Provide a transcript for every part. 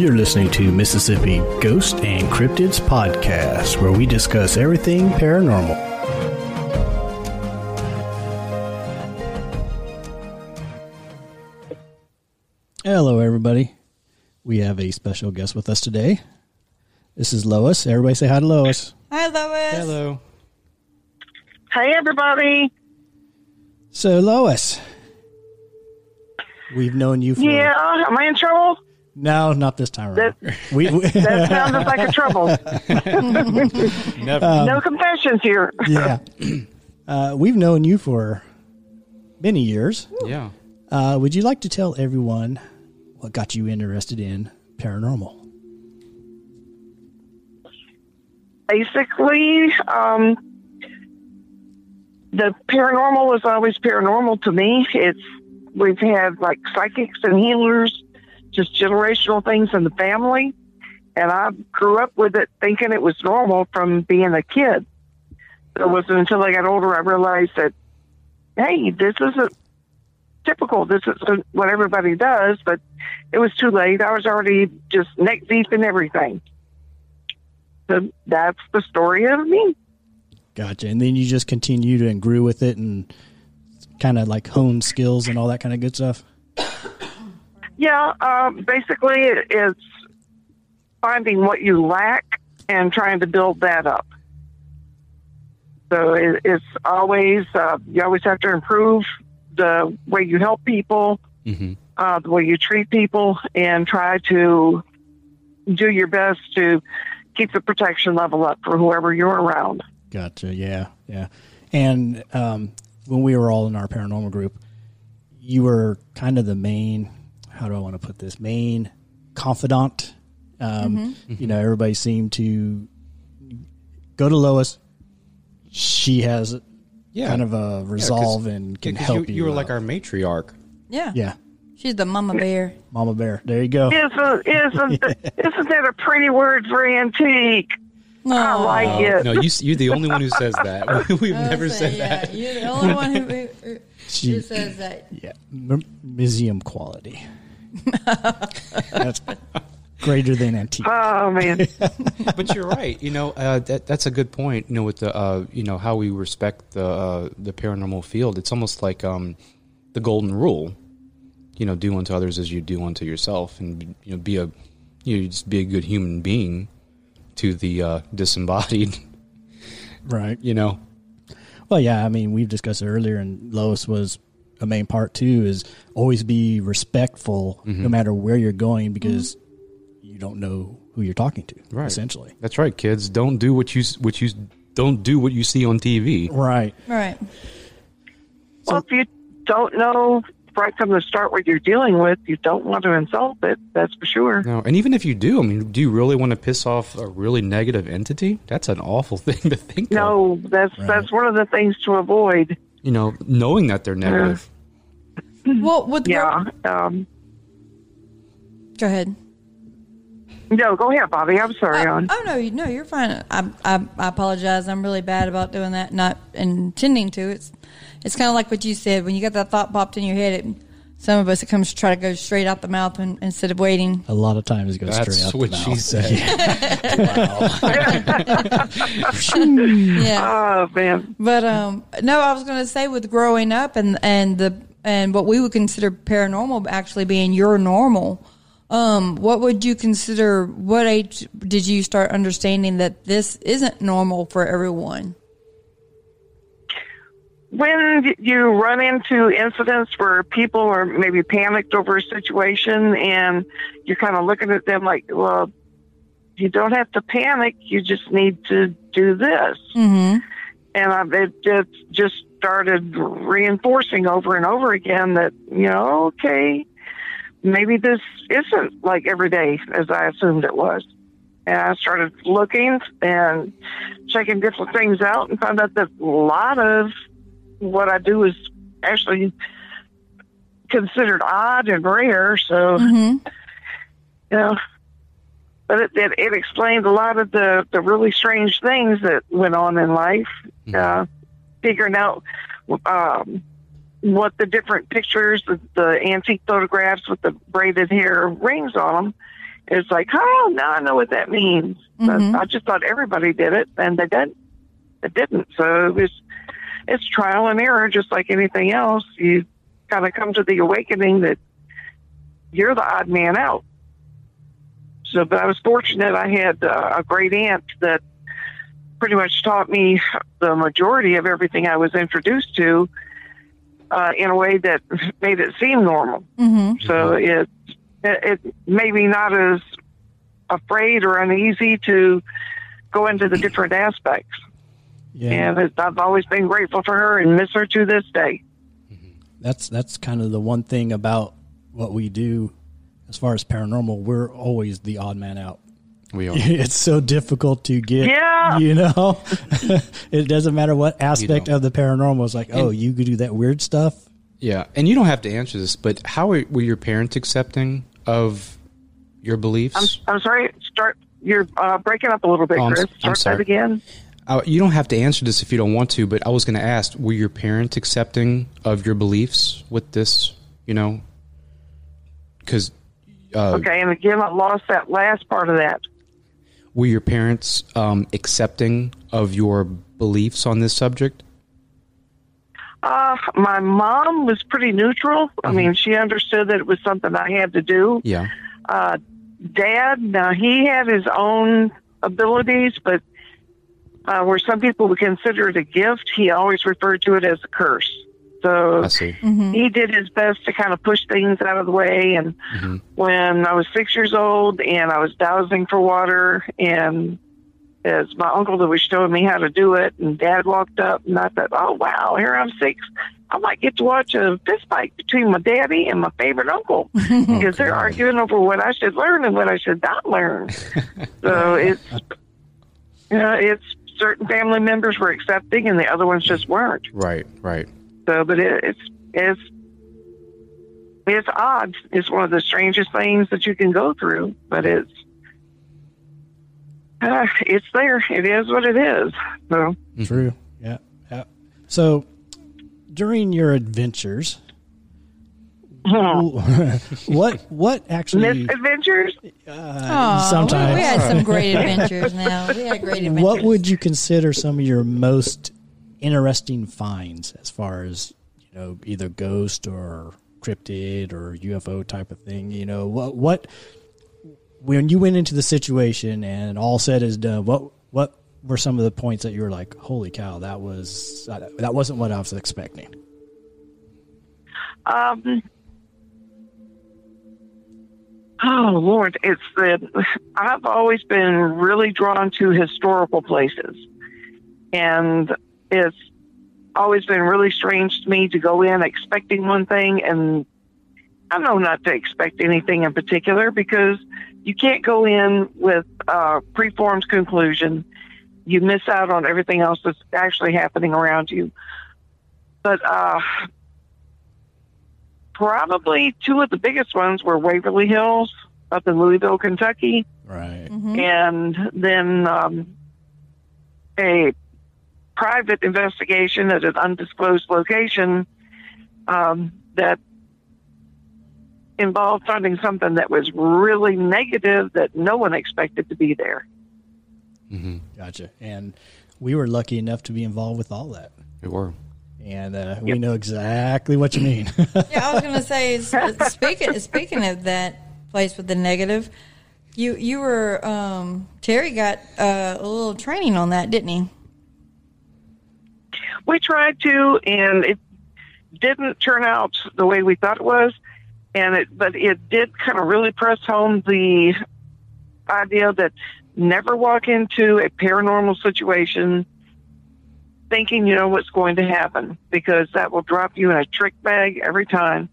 You're listening to Mississippi Ghost and Cryptids Podcast, where we discuss everything paranormal. Hello, everybody. We have a special guest with us today. This is Lois. Everybody say hi to Lois. Hi, Lois. Hello. Hey, everybody. So, Lois, we've known you for. Yeah, am I in trouble? No, not this time around. we, we that sounded like a trouble. um, no confessions here. yeah. Uh, we've known you for many years. yeah. Uh, would you like to tell everyone what got you interested in paranormal? Basically, um, the paranormal was always paranormal to me. It's we've had like psychics and healers, just generational things in the family, and I grew up with it thinking it was normal from being a kid. It wasn't until I got older I realized that, hey, this isn't typical. This isn't what everybody does. But it was too late. I was already just neck deep in everything. So that's the story of me. Gotcha. And then you just continued and grew with it and kind of like honed skills and all that kind of good stuff. Yeah, um, basically, it- it's finding what you lack and trying to build that up. So it, it's always uh, you always have to improve the way you help people, hmm uh, the way you treat people, and try to do your best to keep the protection level up for whoever you're around. Gotcha. Yeah. Yeah. And um, when we were all in our paranormal group, you were kind of the main, how do I want to put this, main confidant. Um, You know, everybody seemed to go to Lois. She has Yeah. kind of a resolve and can Yeah, 'cause help you. you. You were like our matriarch. Yeah. yeah, She's the mama bear. Mama Bear. There you go. Isn't isn't isn't that a pretty word for antique? I Oh, like it. No, you, you're the only one who says that. We've never said yeah, that. You're the only one who, who, who She- says that. Yeah, M- museum quality. That's greater than antique. Oh man. But you're right. You know, uh, that that's a good point. You know, with the uh, you know how we respect the uh, the paranormal field. It's almost like um, the golden rule. You know, do unto others as you do unto yourself, and you know, be a you know, just be a good human being to the uh, disembodied. right. You know, Well, yeah, I mean, we've discussed it earlier, and Lois was a main part too. Is always be respectful, no mm-hmm. matter where you're going, because you don't know who you're talking to. Right. Essentially. That's right, kids. Don't do what you what you don't do what you see on TV. Right. Right. Well, if you don't know right from the start what you're dealing with, you don't want to insult it. That's for sure. No, and even if you do, I mean, do you really want to piss off a really negative entity? That's an awful thing to think of. No, that's Right. that's one of the things to avoid. You know, knowing that they're negative. Well, with Yeah. Um, Go ahead. no, go ahead, Bobby. I'm sorry. Oh, on. oh no, you- no, you're fine. I, I I apologize. I'm really bad about doing that, not intending to. It's it's kind of like what you said when you got that thought popped in your head. It, some of us it comes to try to go straight out the mouth and, instead of waiting. A lot of times it goes That's straight out what the mouth. That's what she mouth. said. Yeah. Oh man. But um, no, I was going to say with growing up and and the and what we would consider paranormal actually being your normal. Um, what would you consider? What age did you start understanding that this isn't normal for everyone? When you run into incidents where people are maybe panicked over a situation and you're kind of looking at them like, well, you don't have to panic. You just need to do this. Mm-hmm. and I, it, it just started reinforcing over and over again that you know okay maybe this isn't like every day as i assumed it was and i started looking and checking different things out and found out that a lot of what i do is actually considered odd and rare so Mm-hmm. you know but it, it, it explained a lot of the, the really strange things that went on in life. Uh, figuring out um, what the different pictures, the, the antique photographs with the braided hair rings on them, it's like, oh, now I know what that means. But I just thought everybody did it, and they didn't. It didn't. So it was, it's trial and error, just like anything else. You kind of come to the awakening that you're the odd man out. So, but I was fortunate. I had uh, a great aunt that pretty much taught me the majority of everything I was introduced to uh, in a way that made it seem normal. Mm-hmm. So it, it it made me not as afraid or uneasy to go into the different aspects. Yeah, And it, I've always been grateful for her and miss her to this day. that's that's kind of the one thing about what we do as far as paranormal. We're always the odd man out. We are. It's so difficult to get. Yeah. you know, it doesn't matter what aspect of the paranormal. It's like, oh, you could do that weird stuff. Yeah, and you don't have to answer this, but how were, were your parents accepting of your beliefs? I'm, I'm sorry. Start. You're uh, breaking up a little bit, Oh, I'm- Chris. I'm Start sorry. that again. Uh, you don't have to answer this if you don't want to, but I was going to ask: Were your parents accepting of your beliefs with this? You know, because uh, Okay, and again, I lost that last part of that. were your parents um, accepting of your beliefs on this subject? Uh, my mom was pretty neutral. I mean, she understood that it was something I had to do. Yeah. Uh, Dad, now he had his own abilities, but uh, where some people would consider it a gift, he always referred to it as a curse. So I see. he did his best to kind of push things out of the way. And when I was six years old and I was dowsing for water, and as my uncle that was showing me how to do it, and dad walked up, and I thought, oh, wow, here I'm six. I might get to watch a fist fight between my daddy and my favorite uncle because they're arguing over what I should learn and what I should not learn. so it's, you know, it's certain family members were accepting and the other ones just weren't. Right. Right. So, but it, it's it's it's odd. It's one of the strangest things that you can go through, but it's uh, it's there. It is what it is. So, True. Yeah. Yeah. So during your adventures, what what actually misadventures. Oh, sometimes. we, we had some great adventures. Now we had great adventures. what would you consider some of your most interesting finds as far as you know either ghost or cryptid or UFO type of thing? You know what what when you went into the situation and all said is done. What what were some of the points that you were like, holy cow, that was that wasn't what I was expecting. Um. Oh Lord, it's the. I've always been really drawn to historical places, and it's always been really strange to me to go in expecting one thing, and I know not to expect anything in particular because you can't go in with a preformed conclusion. You miss out on everything else that's actually happening around you. But uh, probably two of the biggest ones were Waverly Hills up in Louisville, Kentucky, Right. and then um, a private investigation at an undisclosed location um, that involved finding something that was really negative that no one expected to be there. Gotcha. And we were lucky enough to be involved with all that. We were. And uh, we know exactly what you mean. Yeah, I was going to say. Speaking speaking of that place with the negative, you you were um, Terry got uh, a little training on that, didn't he? We tried to, and it didn't turn out the way we thought it was. And it, but it did kind of really press home the idea that never walk into a paranormal situation thinking you know what's going to happen because that will drop you in a trick bag every time.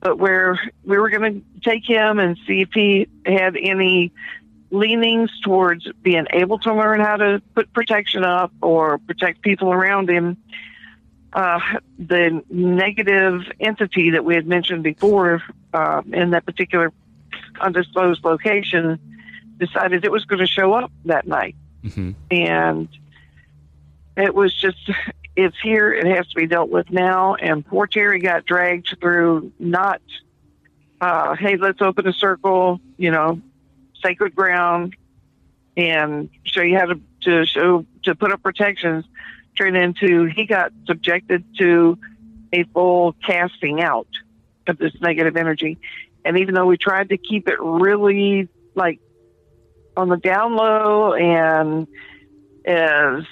But where we were going to take him and see if he had any leanings towards being able to learn how to put protection up or protect people around him. Uh, the negative entity that we had mentioned before uh, in that particular undisclosed location decided it was going to show up that night. hmm And it was just, it's here, it has to be dealt with now. And poor Terry got dragged through not, uh, hey, let's open a circle, you know, sacred ground and show you how to, to show to put up protections turned into he got subjected to a full casting out of this negative energy. And even though we tried to keep it really like on the down low and as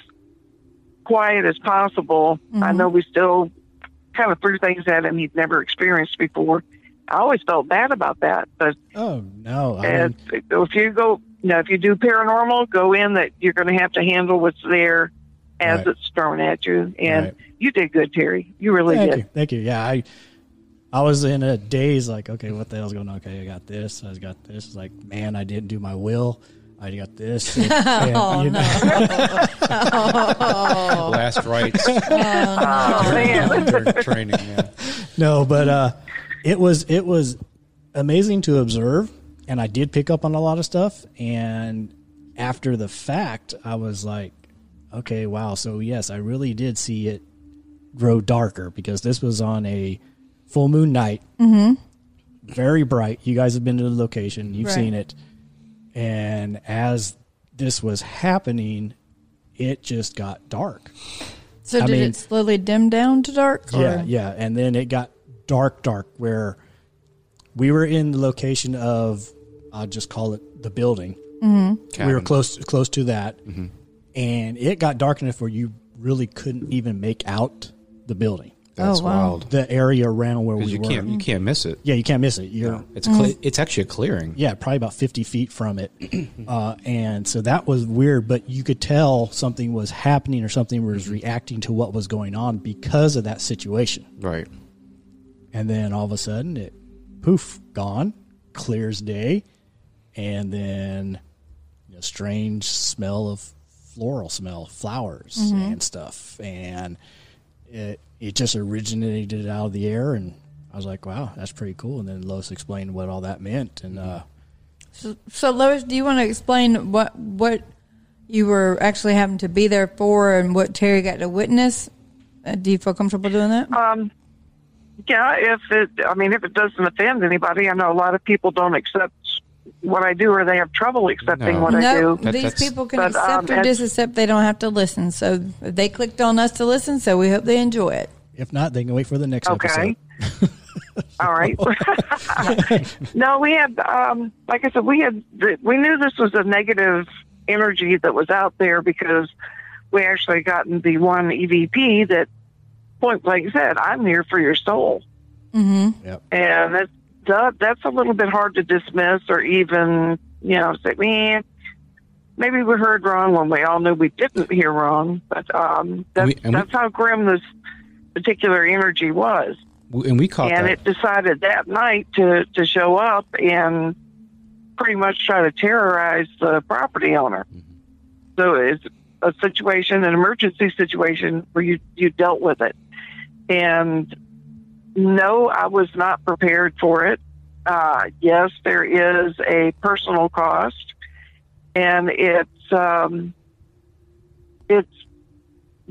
quiet as possible, I mm-hmm. know we still kind of threw things at him he'd never experienced before. I always felt bad about that, but Oh no! I mean, if you go, you know, if you do paranormal, go in that you're going to have to handle what's there as Right. it's thrown at you. And Right. you did good, Terry. You really thank did. you, thank you. Yeah, I I was in a daze, like, okay, what the hell's going on? Okay, I got this. I got this. It's like, man, I didn't do my will. I got this. And, Oh, you know, Last rites Oh man, under training. Yeah. no, but uh, it was it was amazing to observe, and I did pick up on a lot of stuff. And after the fact, I was like, okay, wow. So yes, I really did see it grow darker because this was on a full moon night, mm-hmm. very bright. You guys have been to the location, you've Right. seen it, and as this was happening, it just got dark. So I did mean- it slowly dim down to dark? Or? Yeah, yeah, and then it got dark, dark. Where we were in the location of, I'll just call it the building. Mm-hmm. We were close, close to that, mm-hmm. and it got dark enough where you really couldn't even make out the building, That's Oh, wow. wild. the area around where we Because you were. can't you can't miss it. Yeah, you can't miss it. You're It's mm. cle- it's actually a clearing. yeah, probably about 50 feet from it. Uh, and so that was weird, but you could tell something was happening or something was mm-hmm. reacting to what was going on because of that situation. Right. And then all of a sudden it poof, gone, clear as day. And then a strange smell of floral smell, flowers mm-hmm. and stuff. And it, it just originated out of the air. And I was like, wow, that's pretty cool. And then Lois explained what all that meant. And, uh, So, so Lois, do you want to explain what what you were actually having to be there for and what Terry got to witness? Uh, do you feel comfortable doing that? um, yeah. If it, I mean, if it doesn't offend anybody, I know a lot of people don't accept what I do, or they have trouble accepting No. what I do. That- these people can But, accept um, or disaccept. They don't have to listen. So they clicked on us to listen. So we hope they enjoy it. if not, they can wait for the next Okay. episode. All right. no, we had, um, like I said, we had, we knew this was a negative energy that was out there because we actually gotten the one EVP that point blank said, "I'm here for your soul," Yep. and that's that, that's a little bit hard to dismiss or even you know say, man. Maybe we heard wrong when we all knew we didn't hear wrong, but um, that's, We- and we- how grim this particular energy was And we caught and that. it decided that night to to show up and pretty much try to terrorize the property owner. So it's a situation, an emergency situation where you you dealt with it. And no, I was not prepared for it. Uh, yes, there is a personal cost, and it's um, it's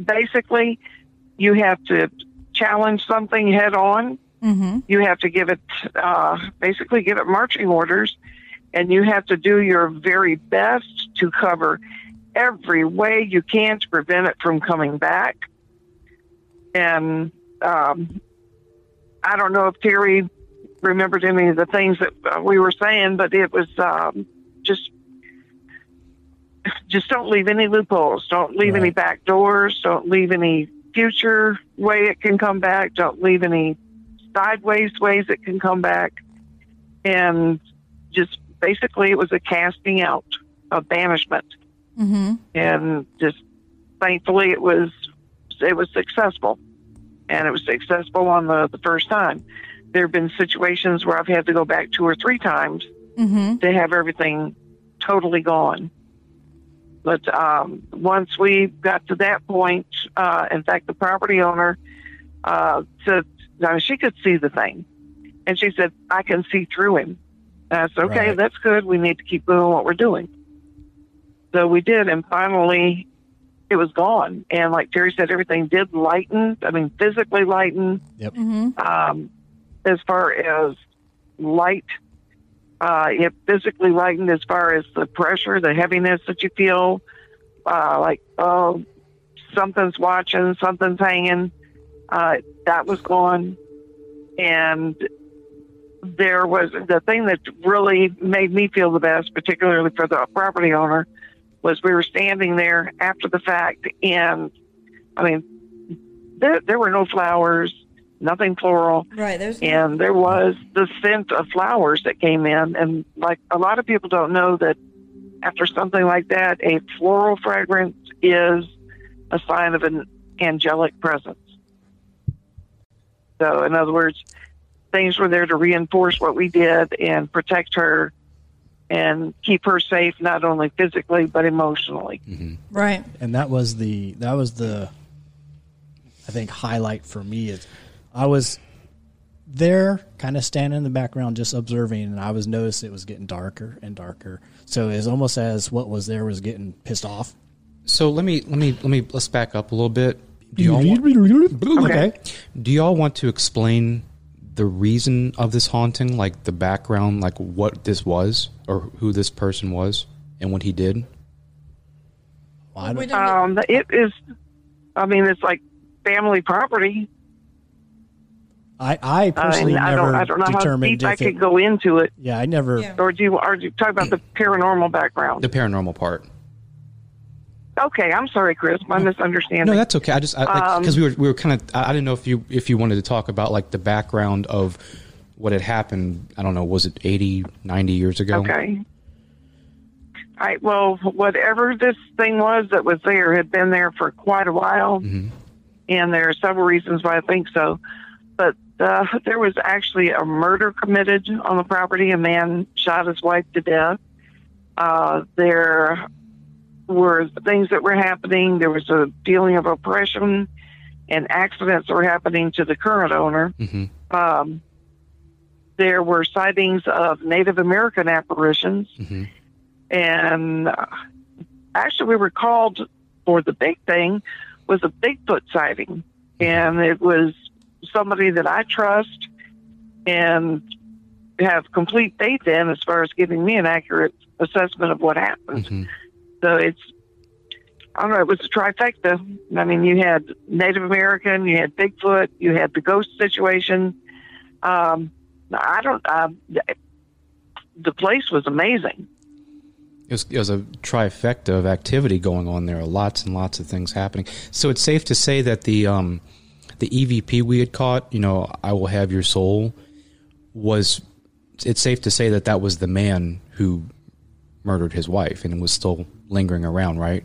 basically you have to challenge something head on Mm-hmm. you have to give it uh, basically give it marching orders and you have to do your very best to cover every way you can to prevent it from coming back and um, i don't know if terry remembered any of the things that uh, we were saying but it was um, just just don't leave any loopholes don't leave any back doors don't leave any future way it can come back don't leave any sideways ways it can come back. And just basically, it was a casting out of banishment. Mm-hmm. And just thankfully, it was it was successful, and it was successful on the the first time. There have been situations where I've had to go back two or three times Mm-hmm. to have everything totally gone. But um, once we got to that point, uh, in fact, the property owner uh, said, "Now she could see the thing," and she said, "I can see through him." And I said, "Okay, Right. that's good. We need to keep doing what we're doing." So we did, and finally, it was gone. And like Terry said, everything did lighten. I mean, physically lighten Mm-hmm. um, as far as light Uh, it physically lightened as far as the pressure, the heaviness that you feel, uh, like oh, something's watching, something's hanging. Uh, that was gone, and there was the thing that really made me feel the best, particularly for the property owner, was we were standing there after the fact, and I mean, there there were no flowers, nothing floral, Right. There's and there was the scent of flowers that came in, and like a lot of people don't know that after something like that, a floral fragrance is a sign of an angelic presence. So, in other words, things were there to reinforce what we did and protect her and keep her safe, not only physically but emotionally. Mm-hmm. right. and that was the that was the I think highlight for me is I was there kind of standing in the background just observing and I was noticed it was getting darker and darker. So it's almost as what was there was getting pissed off. So let me let me let me let's back up a little bit. Do y'all want, okay. do y'all want to explain the reason of this haunting, like the background, like what this was or who this person was and what he did? Well, I, We don't, don't- Um, it is, I mean, it's like family property. I, I personally I, I never don't, I don't know how determined deep I if could it, go into it. Yeah, I never. Yeah. Or do you, are you talking about the paranormal background? The paranormal part. Okay, I'm sorry, Chris. My misunderstanding. No, that's okay. I just Um, because we were we were kind of I I didn't know if you if you wanted to talk about like the background of what had happened. I don't know. Was it 80, 90 years ago? Okay. All right. Well, whatever this thing was that was there had been there for quite a while, Mhm. and there are several reasons why I think so. But uh, there was actually a murder committed on the property. A man shot his wife to death. Uh, there were things that were happening. There was a feeling of oppression and accidents were happening to the current owner. Mhm. Um, there were sightings of Native American apparitions, Mhm. and uh, actually, we were called for the big thing was a Bigfoot sighting, and it was somebody that I trust and have complete faith in as far as giving me an accurate assessment of what happened. Mhm. So it's, I don't know, it was a trifecta. I mean, you had Native American, you had Bigfoot, you had the ghost situation. Um, I don't, uh, the place was amazing. It was, it was a trifecta of activity going on there. Lots and lots of things happening. So it's safe to say that the um, the EVP we had caught, you know, I will have your soul, was. It's safe to say that that was the man who murdered his wife and was still lingering around, right?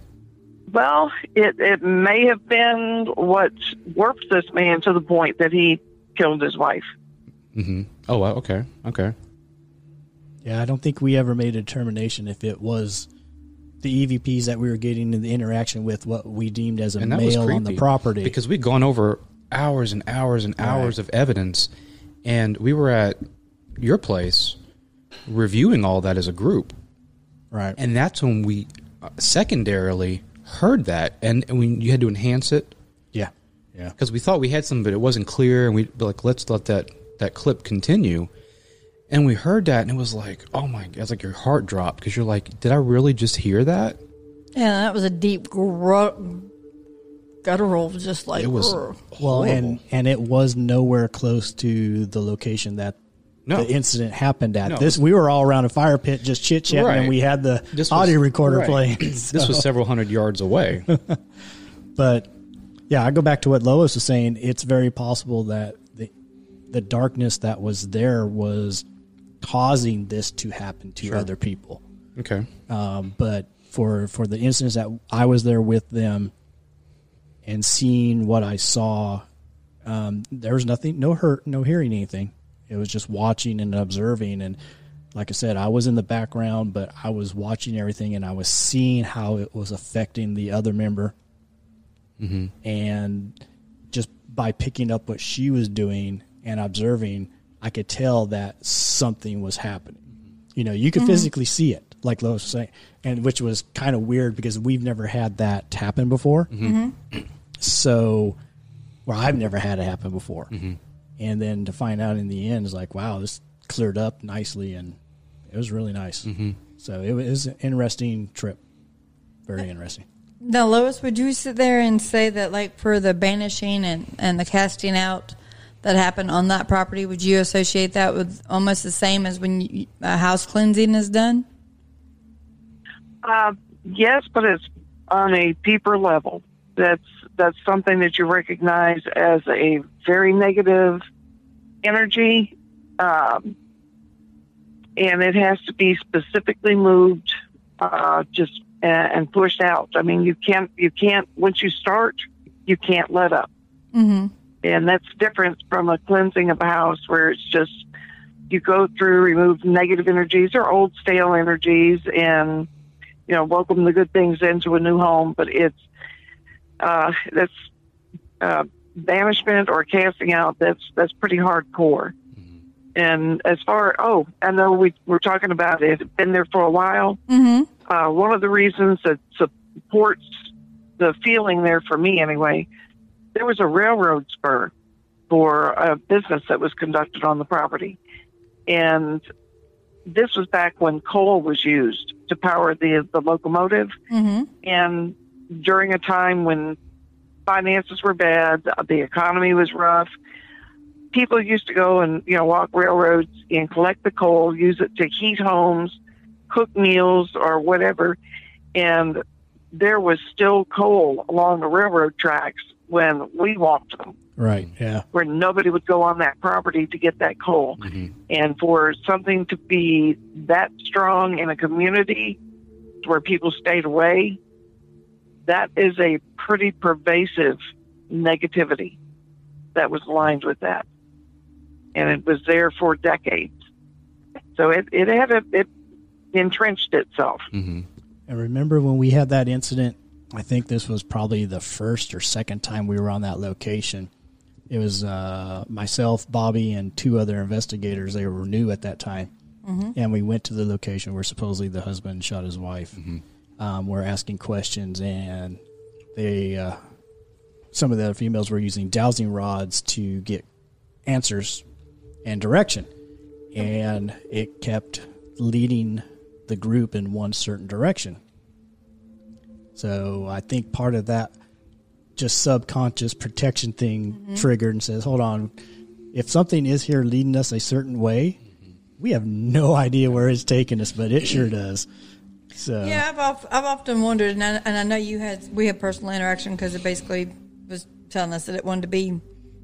Well, it, it may have been what warped this man to the point that he killed his wife. Mm-hmm. Oh, okay, okay. Yeah, I don't think we ever made a determination if it was the EVPs that we were getting in the interaction with what we deemed as a and that was male on the property. because we'd gone over hours and hours and hours of evidence, and we were at your place reviewing all that as a group, right. and that's when we uh, secondarily heard that, and, and we you had to enhance it yeah. Yeah. because we thought we had some, but it wasn't clear, and we be like let's let that that clip continue. And we heard that, and it was like, oh my! God, it's like your heart dropped because you're like, did I really just hear that? Yeah, that was a deep gru- guttural, just like It was "Ugh." Well, and and it was nowhere close to the location that No. the incident happened at. No. This we were all around a fire pit just chit chatting, Right. and we had the This was- audio recorder right. playing. this was several hundred yards away. but yeah, I go back to what Lois was saying. It's very possible that the the darkness that was there was causing this to happen to other people. okay. Um, but for for the instance that I was there with them and seeing what I saw, um, there was nothing, no hurt, no hearing anything. It was just watching and observing. And like I said, I was in the background, but I was watching everything and I was seeing how it was affecting the other member. Mm-hmm. And just by picking up what she was doing and observing, I could tell that something was happening. You know, you could mm-hmm. physically see it, like Lois was saying, and which was kind of weird because we've never had that happen before. Mm-hmm. So, well, I've never had it happen before. And then to find out in the end is like, wow, this cleared up nicely, and it was really nice. Mm-hmm. So it was an interesting trip. Very interesting. Now, Lois, would you sit there and say that, like, for the banishing and, and the casting out that happened on that property, would you associate that with almost the same as when you, a house cleansing is done? Uh, yes, but it's on a deeper level. That's that's something that you recognize as a very negative energy, um, and it has to be specifically moved, uh, just and, and pushed out. I mean, you can't you can't once you start, you can't let up, Mm-hmm. and that's different from a cleansing of a house where it's just you go through, remove negative energies or old stale energies, and you know, welcome the good things into a new home. But it's uh, that's uh, banishment or casting out. That's that's pretty hardcore. And as far oh, I know we we're talking about it. Been there for a while. Mm-hmm. Uh, one of the reasons that supports the feeling there for me anyway, there was a railroad spur for a business that was conducted on the property. And this was back when coal was used to power the, the locomotive. Mm-hmm. And during a time when finances were bad, the economy was rough, people used to go and, you know, walk railroads and collect the coal, use it to heat homes, cook meals, or whatever. And there was still coal along the railroad tracks when we walked them Right. Yeah. where nobody would go on that property to get that coal. Mm-hmm. And for something to be that strong in a community where people stayed away, that is a pretty pervasive negativity that was lined with that. And it was there for decades. So it, it had a, it entrenched itself. Mm-hmm. And remember when we had that incident? I think this was probably the first or second time we were on that location. It was uh, myself, Bobby, and two other investigators. They were new at that time. And we went to the location where supposedly the husband shot his wife. Um, we're asking questions, and they, uh, some of the females were using dowsing rods to get answers and direction. And it kept leading the group in one certain direction. So I think part of that just subconscious protection thing triggered and says, hold on, if something is here leading us a certain way, we have no idea where it's taking us, but it sure does. So Yeah, I've, of- I've often wondered, and I, and I know you had we had personal interaction because it basically was telling us that it wanted to be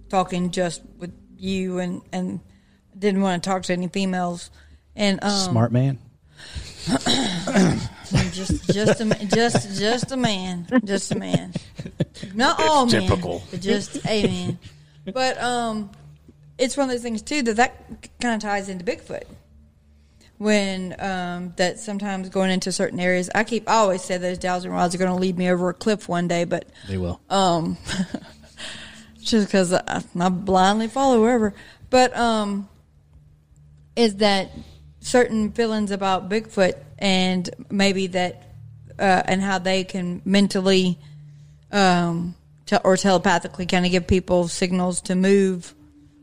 talking just with you and and didn't want to talk to any females. And um, smart man. just just a just just a man, just a man, not all men, typical. but just a man. But um, it's one of those things too that that kind of ties into Bigfoot. When um, that sometimes going into certain areas, I keep I always say those dowsing rods are going to lead me over a cliff one day, but They will. Um, just because I, I blindly follow wherever. But um, is that certain feelings about Bigfoot and maybe that uh, and how they can mentally um, te- or telepathically kind of give people signals to move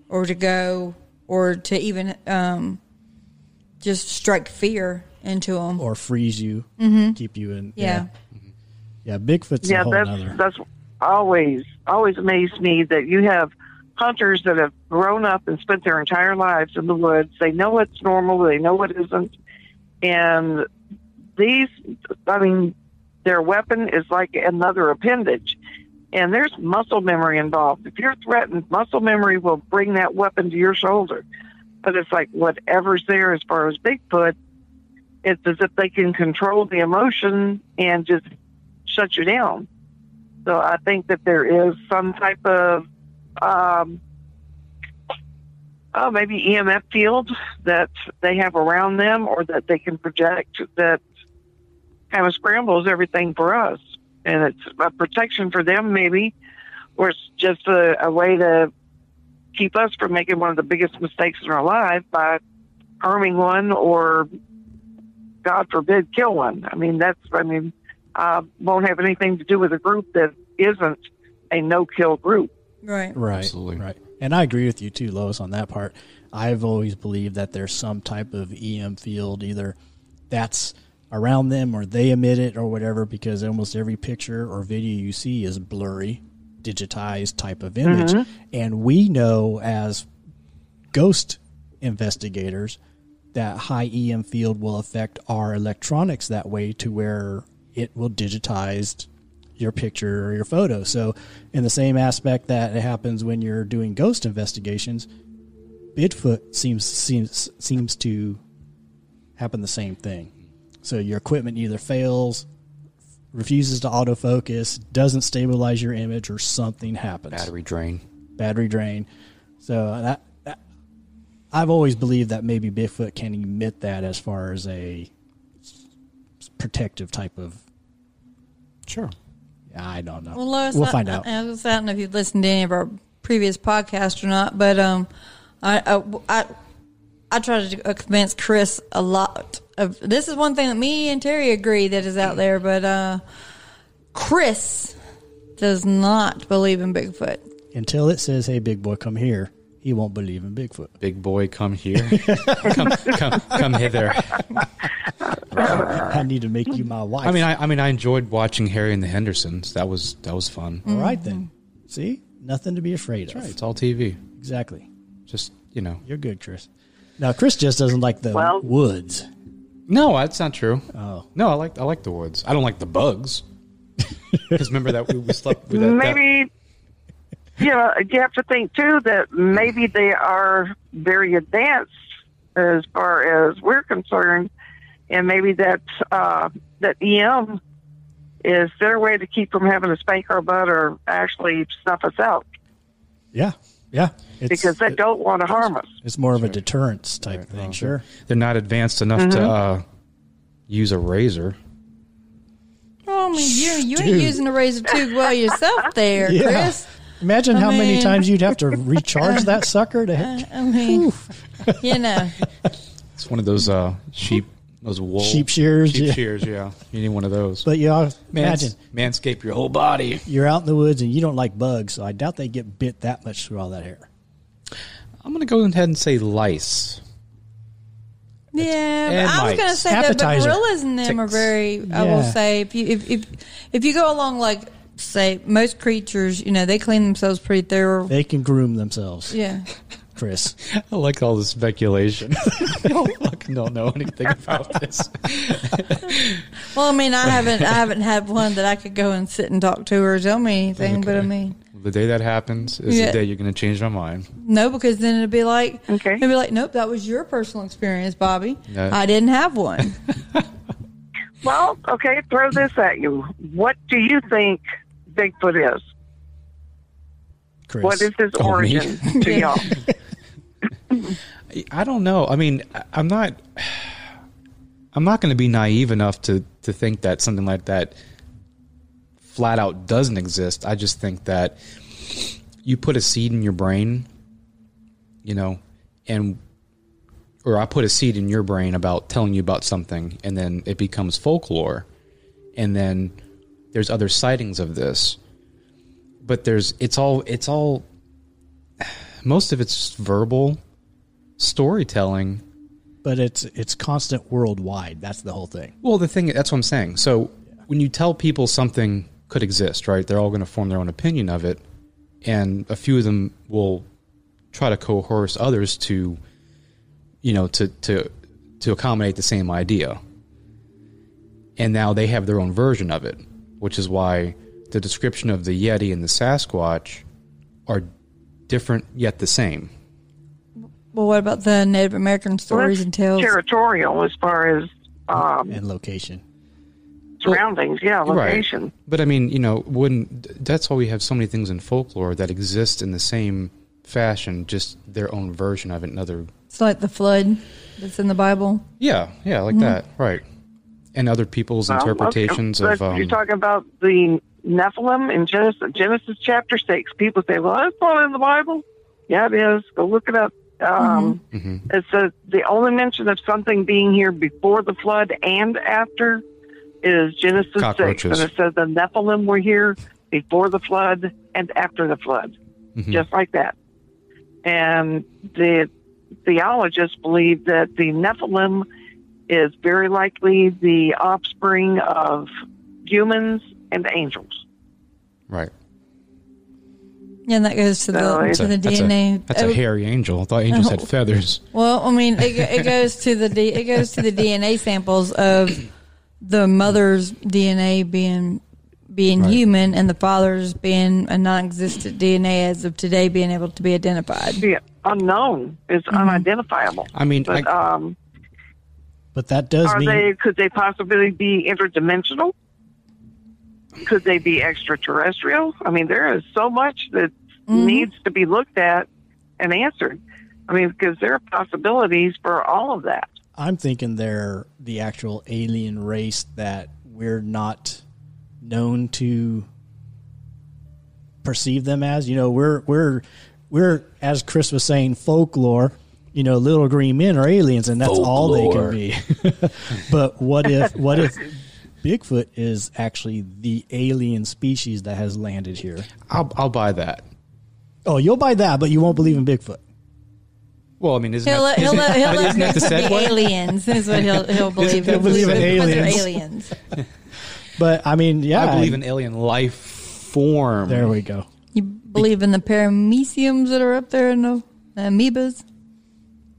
or to go or to even um, just strike fear into them. or freeze you, mm-hmm. keep you in. yeah. Yeah, mm-hmm. Bigfoot's yeah, a whole that's nother. that's always always amazed me that you have hunters that have grown up and spent their entire lives in the woods. They know what's normal, they know what isn't, and these, I mean, their weapon is like another appendage. And there's muscle memory involved. If you're threatened, muscle memory will bring that weapon to your shoulder. But it's like whatever's there as far as Bigfoot, it's as if they can control the emotion and just shut you down. So I think that there is some type of, um, oh, maybe EMF field that they have around them or that they can project that kind of scrambles everything for us. And it's a protection for them, maybe, or it's just a, a way to keep us from making one of the biggest mistakes in our life by harming one or, God forbid, kill one. I mean, that's, I mean, uh, won't have anything to do with a group that isn't a no kill group. Right. Right. Absolutely. Right. And I agree with you too, Lois, on that part. I've always believed that there's some type of EM field, either that's around them or they emit it or whatever, because almost every picture or video you see is blurry, digitized type of image. Mm-hmm. And we know as ghost investigators that high EM field will affect our electronics that way to where it will digitize your picture or your photo. So, in the same aspect that it happens when you're doing ghost investigations, Bigfoot seems seems seems to happen the same thing. So your equipment either fails, refuses to autofocus, doesn't stabilize your image, or something happens Battery drain. battery drain. So that, that I've always believed that maybe Bigfoot can emit that as far as a protective type of. Sure. I don't know. Well, Lois, we'll I, find out. I, I don't know if you've listened to any of our previous podcasts or not, but um, I I I, I try to uh, convince Chris a lot of this is one thing that me and Terry agree that is out there, but uh, Chris does not believe in Bigfoot. Until it says, "Hey, big boy, come here," he won't believe in Bigfoot. Big boy, come here. come, come, come hither. I need to make you my wife. I mean, I, I mean, I enjoyed watching Harry and the Hendersons. That was that was fun. all right then. See, nothing to be afraid of. Right, it's all TV. Exactly. Just you know. You're good, Chris. Now, Chris just doesn't like the Well- woods. No, that's not true. Oh, No, I like I like the woods. I don't like the bugs. Because remember that we, we slept with that. that- maybe you know you have to think too that maybe they are very advanced as far as we're concerned and maybe that uh, that em is their way to keep from having to spank our butt or actually snuff us out yeah, yeah. It's, because they don't want to harm us it's more of a deterrence type thing. Sure. they're not advanced enough to uh, use a razor. Oh, I mean, you you ain't Dude. using a razor too well yourself, there, Yeah. Chris. Imagine I how many times you'd have to recharge that sucker to hit I mean, you know, It's one of those uh, sheep, those wool sheep shears. sheep yeah. shears. Yeah, you need one of those. But you know, imagine Mans- manscape your whole body. you're out in the woods and you don't like bugs, so I doubt they get bit that much through all that hair. I'm gonna go ahead and say lice. Yeah, And I was going to mites. say that the gorillas and them are Ticks. very. I will say if you if, if if you go along like say most creatures, you know, they clean themselves pretty thorough. They can groom themselves, Yeah, Chris. I like all the speculation. Y'all fucking don't know anything about this. well, I mean, I haven't I haven't had one that I could go and sit and talk to or tell me anything. But I mean, The day that happens is Yeah. the day you're gonna change my mind. no, because then it'd be like Okay. it'd be like, nope, that was your personal experience, Bobby. No. I didn't have one. well okay throw this at you what do you think bigfoot is Chris. what is his Oh, me? origin to y'all I don't know. I mean, I'm not. I'm not going to be naive enough to to think that something like that flat out doesn't exist. I just think that you put a seed in your brain, you know, and or I put a seed in your brain about telling you about something, and then it becomes folklore, and then there's other sightings of this, but there's it's all it's all most of it's verbal storytelling. But it's it's constant worldwide. That's the whole thing. Well, the thing that's what I'm saying. So when you tell people something could exist, right? They're all going to form their own opinion of it, and a few of them will try to coerce others to, you know, to to to accommodate the same idea. And now they have their own version of it, which is why the description of the Yeti and the Sasquatch are different yet the same. Well, what about the Native American stories that's and tales? territorial as far as um, And location. surroundings yeah location Right. But I mean, you know, wouldn't that's why we have so many things in folklore that exist in the same fashion, just their own version of it. Another, It's like the flood that's in the Bible. yeah, yeah, like that, right? And other people's Well, okay, interpretations but of um, you're talking about the Nephilim in Genesis, Genesis chapter six. People say, "Well, that's not in the Bible." Yeah, it is. Go look it up. Um, mhm. It says the only mention of something being here before the flood and after is Genesis six, and it says the Nephilim were here before the flood and after the flood, Mhm. just like that. and the theologists believe that the Nephilim is very likely the offspring of humans and angels. Right. Yeah, and that goes to the So to the that's DNA. A, that's a Oh, hairy angel. I thought angels had feathers. Well, I mean, it, it goes to the D, it goes to the DNA samples of the mother's DNA being being Right. human and the father's being a non-existent DNA as of today being able to be identified. The unknown is unidentifiable. I mean, But I, um, But that does are mean they? Could they possibly be interdimensional? Could they be extraterrestrial? I mean, there is so much that mm-hmm. needs to be looked at and answered. I mean, because there are possibilities for all of that. I'm thinking they're the actual alien race that we're not known to perceive them as. You know, we're we're we're as Chris was saying, folklore. You know, little green men are aliens, and that's all they can be. but what if what if Bigfoot is actually the alien species that has landed here? I'll, I'll buy that. Oh, you'll buy that, but you won't believe in Bigfoot. Well, I mean, isn't He'll that, he'll isn't, let, he'll isn't that the Bigfoot be aliens. Is what he'll he'll believe. He'll believe in Because they're aliens. aliens. But I mean, yeah, I believe in alien life form. There we go. You believe in the parameciums that are up there in the, the amoebas?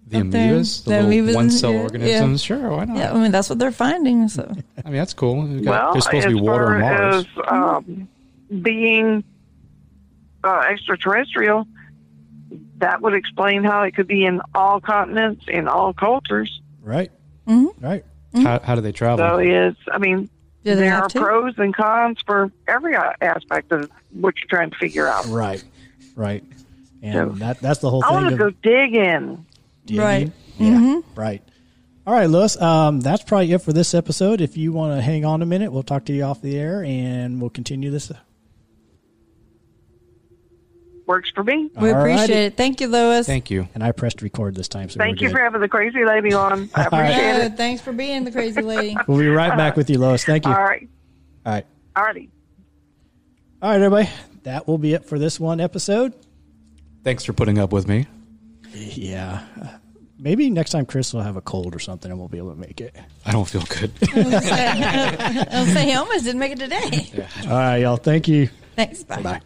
The up there. amoebas, the, The little amoebas, one cell yeah, organisms. Sure, why not? Yeah, I mean that's what they're finding. So I mean, that's cool. We've got- well, there's supposed as to be water far on Mars. as um, being uh, extraterrestrial, that would explain how it could be in all continents, in all cultures. Right. Right. How, how do they travel? So it's, I mean, Do they there have are to? pros and cons for every aspect of what you're trying to figure out. Right. Right. And So- that that's the whole I want to go dig in. Digging. Right. Yeah. Right. All right, Lois. Um, that's probably it for this episode. If you want to hang on a minute, we'll talk to you off the air and we'll continue this. Works for me. we All appreciate righty. it. Thank you, Lois. Thank you. And I pressed record this time, so Thank we're you for having the crazy lady on. I appreciate Yeah, it. thanks for being the crazy lady. We'll be right back with you, Lois. Thank you. All All right. right. Alrighty. All right, everybody. That will be it for this one episode. Thanks for putting up with me. Yeah. Maybe next time Chris will have a cold or something and we'll be able to make it. I don't feel good. I'll say he almost didn't make it today. All right, y'all. Thank you. Thanks. Bye. Bye.